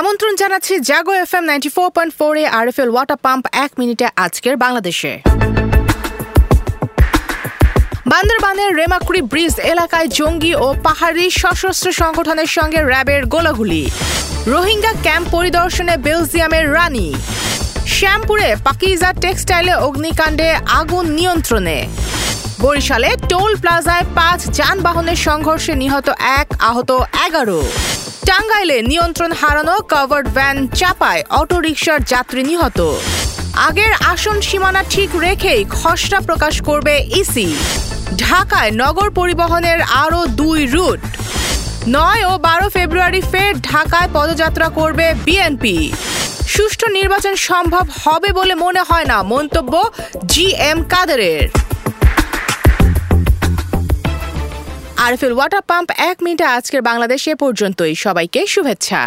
আমন্ত্রণ জানাচ্ছি Jago F M ninety four point water pump এক মিনিটে আজকের বাংলাদেশে। বান্দরবানের রেমাকুড়ি ব্রিজ এলাকায় জঙ্গি ও পাহাড়ি সশস্ত্র সংগঠনের সঙ্গে র্যাবের গোলাগুলি। রোহিঙ্গা ক্যাম্প পরিদর্শনে বেলজিয়ামের রানী। শ্যামপুরে পাকিজা টেক্সটাইলে অগ্নিকাণ্ডে আগুন নিয়ন্ত্রণে। বরিশালে টোল প্লাজায় পাঁচ যানবাহনের সংঘর্ষে নিহত এক, আহত এগারো। টাঙ্গাইলে নিয়ন্ত্রণ হারানো কভার্ড ভ্যান চাপায় অটোরিকশার যাত্রী নিহত। আগের আসন সীমানা ঠিক রেখেই খসড়া প্রকাশ করবে ইসি ঢাকায় নগর পরিবহনের আরও দুই রুট। নয় ও বারো ফেব্রুয়ারি ফের ঢাকায় পদযাত্রা করবে বিএনপি সুষ্ঠু নির্বাচন সম্ভব হবে বলে মনে হয় না মন্তব্য জি এম কাদেরের আরএফএল ওয়াটার পাম্প এক মিনিটে আজকের বাংলাদেশে পর্যন্তই। সবাইকে শুভেচ্ছা।